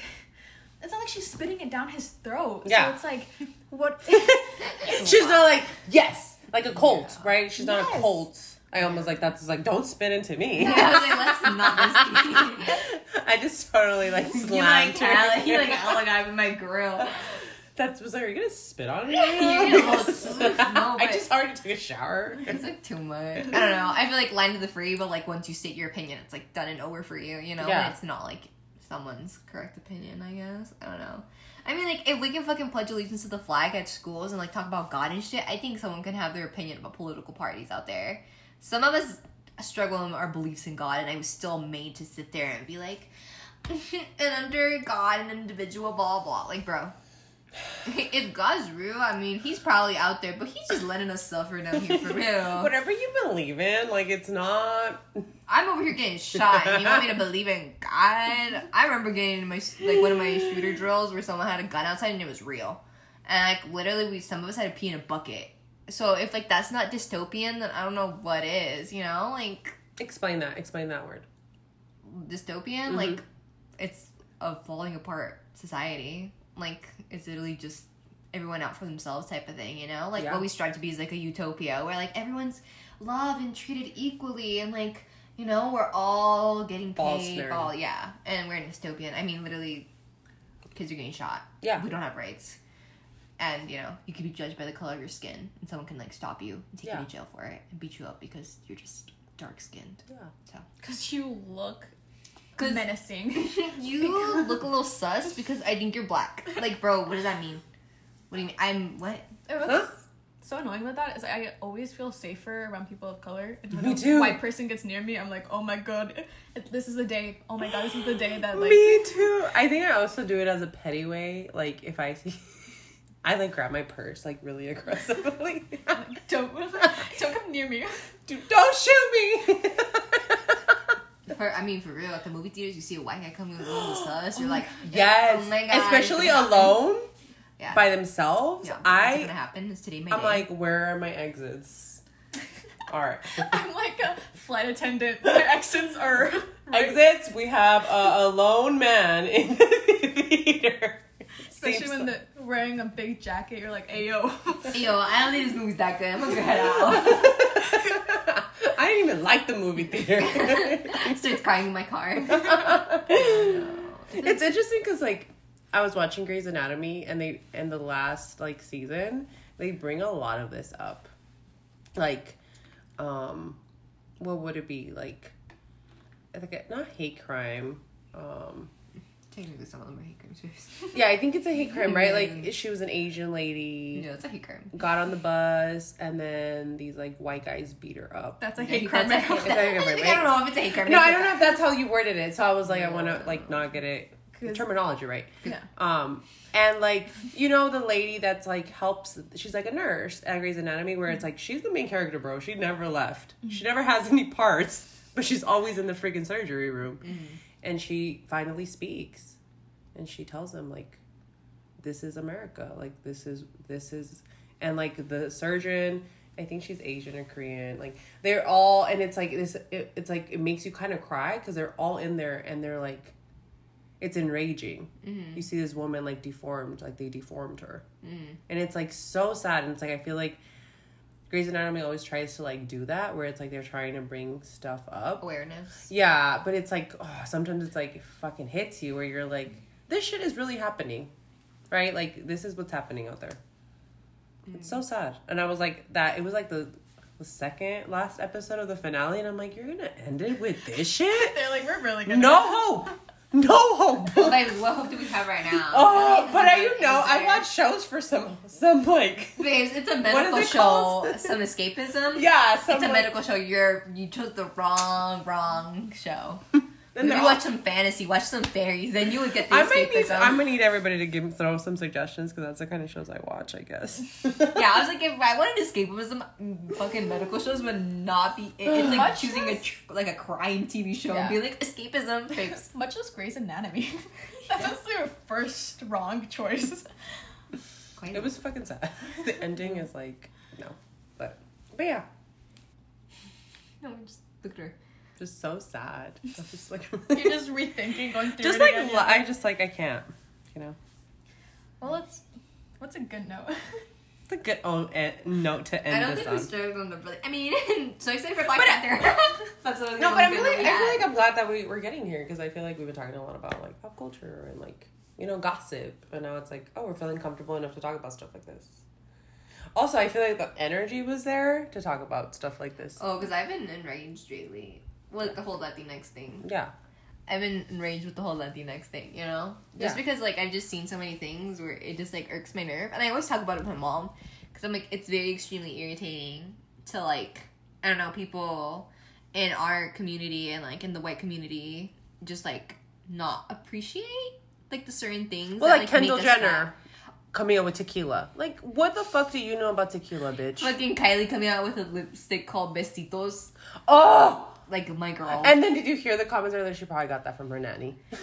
it's not like she's spitting it down his throat Yeah. so it's like what (laughs) (laughs) She's not like, yes, like a cult, Yeah. right? She's not a cult. I almost like that's like, don't spit into me. Yeah, I was like, let's not this (laughs) I just totally like You slammed like, her. You like, oh my god, with my grill. That was like, are you gonna spit on me? You're gonna hold. No, I just already took a shower. It's like too much. (laughs) I don't know. I feel like line to the free, but like once you state your opinion, it's like done and over for you, you know? Yeah. And it's not like someone's correct opinion, I guess. I don't know. I mean, like, if we can fucking pledge allegiance to the flag at schools and like talk about God and shit, I think someone can have their opinion about political parties out there. Some of us struggle in our beliefs in God, and I was still made to sit there and be like, (laughs) and under God, an individual, blah, blah. Like, bro. (laughs) If God's real, I mean, he's probably out there, but he's just letting us suffer down here for (laughs) real. Whatever you believe in, like it's not. I'm over here getting shot, and you want me to believe in God? I remember getting in my like one of my shooter drills where someone had a gun outside and it was real, and like literally, we some of us had to pee in a bucket. So if like that's not dystopian, then I don't know what is. You know, like Explain that. Explain that word. dystopian, Mhm. like it's a falling apart society. Like it's literally just everyone out for themselves type of thing. You know, like Yeah. what we strive to be is like a utopia where like everyone's loved and treated equally, and like you know we're all getting paid. All yeah, and we're in dystopian. I mean, literally, kids are getting shot. Yeah. we don't have rights. And you know, you can be judged by the color of your skin, and someone can like stop you and take Yeah. you to jail for it and beat you up because you're just dark skinned. Yeah. So because you look 'Cause- menacing (laughs) you (laughs) look a little sus because I think you're black. Like, bro, what does that mean? What do you mean? I'm what? It Huh? so annoying about that is I always feel safer around people of color. And when Me a too. white person gets near me, I'm like, oh my god, this is the day. Oh my god, this is the day that (gasps) like. Me too. I think I also do it as a petty way. Like if I see, I like grab my purse like really (laughs) aggressively. Don't don't come near me. Dude, don't shoot me. For, I mean, for real, at the movie theaters, you see a white guy coming with a little (gasps) sus. You're oh like, yes, oh my god, especially it's gonna happen. alone Yeah. by themselves. yeah, what's gonna I happen? Is today my I'm day? like, where are my exits? (laughs) All right. I'm like a flight attendant. Their exits are right, (laughs) Exits. We have a, a lone man in the theater. Especially when they're wearing a big jacket. You're like, ayo. (laughs) yo, I don't think this movie's that good. I'm gonna go head out. (laughs) I didn't even like the movie theater. (laughs) Starts crying in my car. it's interesting because like I was watching Grey's Anatomy and they in the last like season they bring a lot of this up, like, um, what would it be like? I think it- not hate crime, um, Technically, some of them are hate crimes. (laughs) Yeah, I think it's a hate crime, right? Like mm-hmm. she was an Asian lady, no, it's a hate crime. got on the bus, and then these like white guys beat her up. That's a hate crime. that's a- hate crime, (laughs) I don't know if it's a hate crime. No, I don't know if that's how you worded it. So I was like, I want to like not get it terminology right. Yeah. Um, and like you know the lady that's like helps. She's like a nurse at Grey's Anatomy, where it's like she's the main character, bro. She never left. She mm-hmm. never has any parts, but she's always in the freaking surgery room. Mm-hmm. And she finally speaks, and she tells them like, "This is America. Like this is this is," and like the surgeon. I think she's Asian or Korean. Like they're all, and it's like this. It, it's like it makes you kind of cry because they're all in there, and they're like, it's enraging. Mm-hmm. You see this woman like deformed, like they deformed her, mm-hmm. and it's like so sad. And it's like I feel like Grey's Anatomy always tries to like do that, where it's like they're trying to bring stuff up. awareness. Yeah, but it's like oh, sometimes it's like it fucking hits you where you're like, this shit is really happening, right? Like this is what's happening out there. It's so mm. sad, and I was like that. It was like the the second last episode of the finale, and I'm like, you're gonna end it with this shit? (laughs) They're like, we're really good. No (laughs) hope, (laughs) no hope. Well, babe, what hope do we have right now? Oh, It's but I, you know, I watch shows for some some like Babes, it's a medical it show. called? (laughs) Some escapism. yeah, some It's a like- medical show. You're you chose the wrong wrong show. (laughs) and If they're you all- watch some fantasy, watch some fairies, then you would get the I might need. escapism. I'm um. gonna need everybody to give throw some suggestions because that's the kind of shows I watch. I guess. (laughs) yeah, I was (laughs) like, if I wanted escapism, fucking medical shows would not be. It. It's like Much choosing a tr- like a crime TV show and be like escapism. Babes. (laughs) Much as Grey's Anatomy. that was their first wrong choice. Quite It was fucking sad. The ending is like no, but but yeah, No, just look at her. Just so sad. (laughs) I was just like You're just rethinking, going through just it like again. li- I just like I can't, you know. Well, let's. What's a good note? It's a good own eh, note to end. I don't this think we on. started on the really. I mean, so excited for Black But- Panther. That's what No, but I'm really, I feel like I'm glad that we we're getting here because I feel like we've been talking a lot about like pop culture and like you know gossip, and now it's like oh we're feeling comfortable enough to talk about stuff like this. Also, I feel like the energy was there to talk about stuff like this. Oh, because I've been enraged lately with the whole Latinx thing. Yeah, I've been enraged with the whole Latinx thing, you know? Just Yeah. because, like, I've just seen so many things where it just, like, irks my nerve. And I always talk about it with my mom. Because I'm like, it's very extremely irritating to, like, I don't know, people in our community and, like, in the white community just, like, not appreciate, like, the certain things. well, that, like Kendall Jenner coming out with tequila. Like, what the fuck do you know about tequila, bitch? Fucking Kylie coming out with a lipstick called Besitos. oh, Like, my girl. and then did you hear the comments earlier? She probably got that from her nanny. (laughs)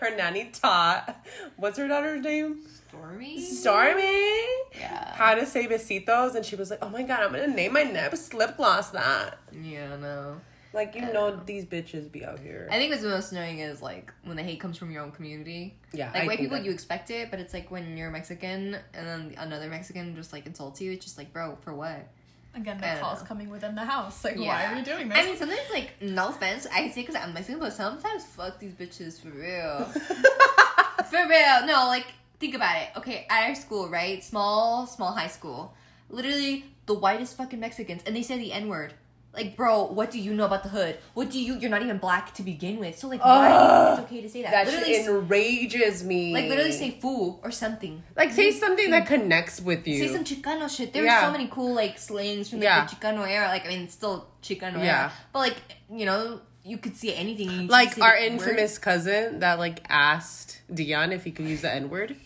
her nanny taught. What's her daughter's name? Stormi? Stormi. Yeah. how to say besitos and she was like oh my god i'm gonna name my next lip gloss that Yeah, no. like you know these bitches be out here I think what's most annoying is like when the hate comes from your own community. yeah Like I white people, that- you expect it, but it's like when you're Mexican and then another Mexican just like insults you. It's just like, bro, for what? Again, the calls know. coming within the house. Like, why are you doing this? I mean, sometimes like no offense, I say because I'm Mexican, but sometimes fuck these bitches for real. (laughs) for real, no, like think about it. Okay, at our school, right, small, small high school, literally the whitest fucking Mexicans, and they say the n word. Like, bro, what do you know about the hood? What do you? You're not even black to begin with. So like, why it's okay to say that? that literally, shit enrages me like literally say fool or something. like say something that connects with you Say some Chicano shit. There's Yeah. so many cool like slangs from like, Yeah. the Chicano era. Like I mean, it's still Chicano Yeah. era, but like you know, you could see anything. you just like say our the N-word. infamous cousin that like asked dion if he could use the n-word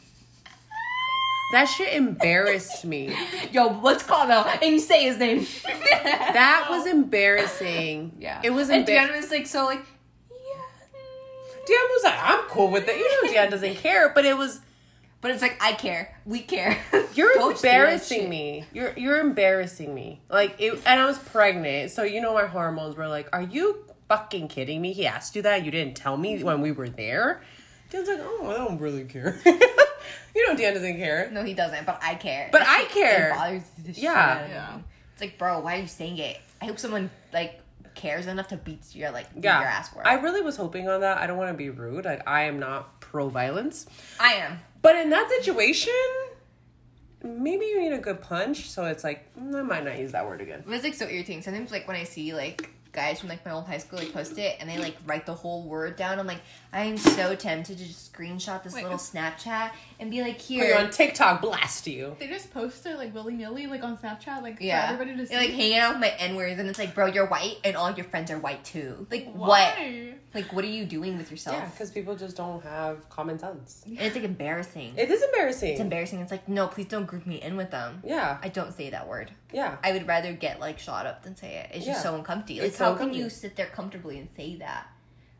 that shit embarrassed me (laughs) Yo, let's call now and you say his name. (laughs) that was embarrassing yeah, it was And embarrassing Diana was like so like. Yeah. dion was like i'm cool with it you know dion doesn't care but it was But it's like I care. We care. (laughs) You're Coach embarrassing me. You're you're embarrassing me. Like it, and I was pregnant, so you know my hormones were like, "Are you fucking kidding me?" He asked you that. You didn't tell me when we were there. Dan's like, "Oh, I don't really care." (laughs) you know, Dan doesn't care. No, he doesn't. But I care. But I (laughs) care. It bothers the shit Yeah. out of me. Yeah. It's like, bro, why are you saying it? I hope someone like cares enough to beat your like beat Yeah, your ass for it. I really was hoping on that. I don't want to be rude. Like I am not pro violence, I am. but in that situation, maybe you need a good punch. So it's like mm, I might not use that word again. But it's like so irritating. Sometimes like when I see like guys from like my old high school like post it and they like write the whole word down. I'm like, I am so tempted to just screenshot this Wait. little Snapchat and be like, Put you here. on TikTok, blast you. They just post it like willy nilly, like on Snapchat, like Yeah, for everybody to see. They're, like hanging out with my N words, and it's like, bro, you're white, and all your friends are white too. Like, what? Like, what are you doing with yourself? Yeah, because people just don't have common sense. And it's like embarrassing. It is embarrassing. it's embarrassing. It's like, no, please don't group me in with them. Yeah, I don't say that word. yeah. I would rather get like shot up than say it. It's just so uncomfortable. Like, It's how can you sit there comfortably and say that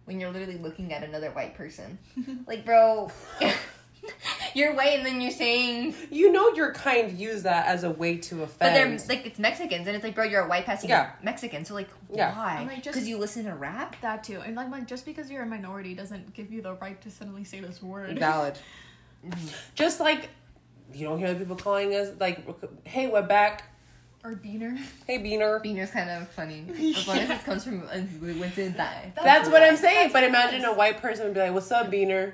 when you're literally looking at another white person? (laughs) like, bro, (laughs) you're white, and then you're saying, You know your kind use that as a way to offend. but they're like it's Mexicans, and it's like, bro, you're a white passing Yeah. Mexican, so like, Yeah. why? I'm like, Because you listen to rap. that too, and like, like just because you're a minority doesn't give you the right to suddenly say this word. Valid. (laughs) Just like you don't hear people calling us like, "Hey, we're back." or beaner. Hey, Beaner. Beaner's kind of funny (laughs) as long as it comes from uh, what's inside. That's what I'm saying. that's But imagine a white person would be like, "What's up, Beaner?"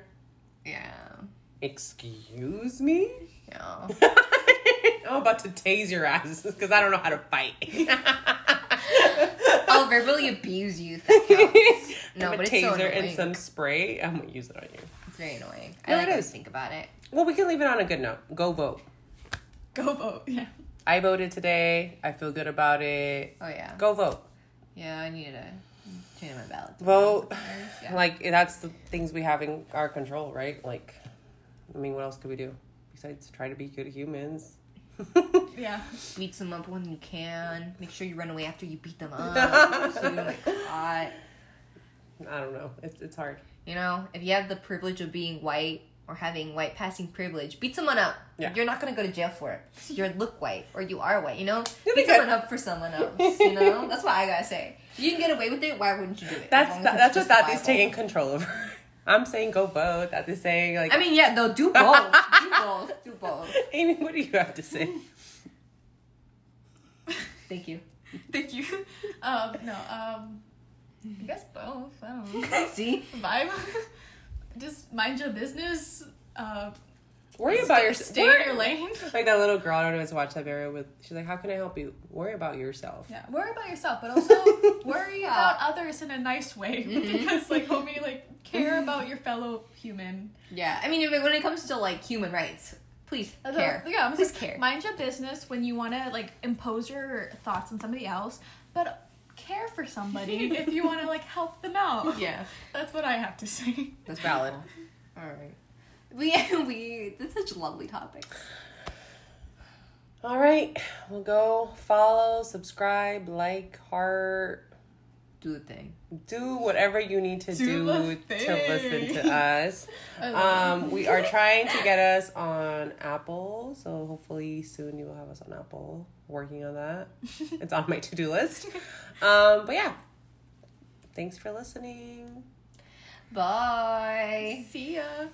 Yeah, Excuse me. yeah. (laughs) I'm about to tase your ass because I don't know how to fight. (laughs) I'll verbally abuse you. (laughs) No, but a it's so taser and some spray. I'm gonna use it on you. It's very annoying. No, I like it think about it. Well, we can leave it on a good note. Go vote. Go vote. Yeah. I voted today. I feel good about it. Oh yeah. Go vote. Yeah, I needed to change my ballot. Vote. Yeah. Like that's the things we have in our control, right? Like, I mean, what else could we do besides try to be good humans? (laughs) Yeah. beat them up when you can. Make sure you run away after you beat them up. so you don't get caught. I don't know. It's it's hard. You know, if you have the privilege of being white or having white passing privilege, beat someone up. Yeah. You're not gonna go to jail for it. (laughs) You look white or you are white. You know, You'll be beat good. someone up for someone else. You know, (laughs) that's what I gotta say. If you can get away with it, why wouldn't you do it? That's that, that's what Tati's justifiable. taking control over. I'm saying go vote. Tati's saying like, I mean, yeah, no, do both. (laughs) do both. Do both. (laughs) Amy, what do you have to say? Thank you. (laughs) Thank you. Um. No. Um. I guess both. I don't know. See, Vibe. Just mind your business. Uh. Worry about your Stay in your lane. (laughs) Like that little girl, I don't know to watch that video with. She's like, "How can I help you? Worry about yourself." Yeah, worry about yourself, but also (laughs) worry about others in a nice way. (laughs) Mm-hmm. Because, like, homie, like, care mm-hmm. about your fellow human. yeah. I mean, if- when it comes to like human rights, please That's care. yeah, I'm please just care. Mind your business when you want to like impose your thoughts on somebody else, but care for somebody if you want to like help them out. Yeah. that's what I have to say. That's valid. All right. We (laughs) we. That's such a lovely topics. All right, we'll go follow, subscribe, like, heart, Do the thing. do whatever you need to Do do, to listen to us. (laughs) Um, we are trying to get us on Apple, so hopefully soon you will have us on Apple. Working on that. (laughs) It's on my to-do list. Um, but yeah, thanks for listening. Bye. See ya.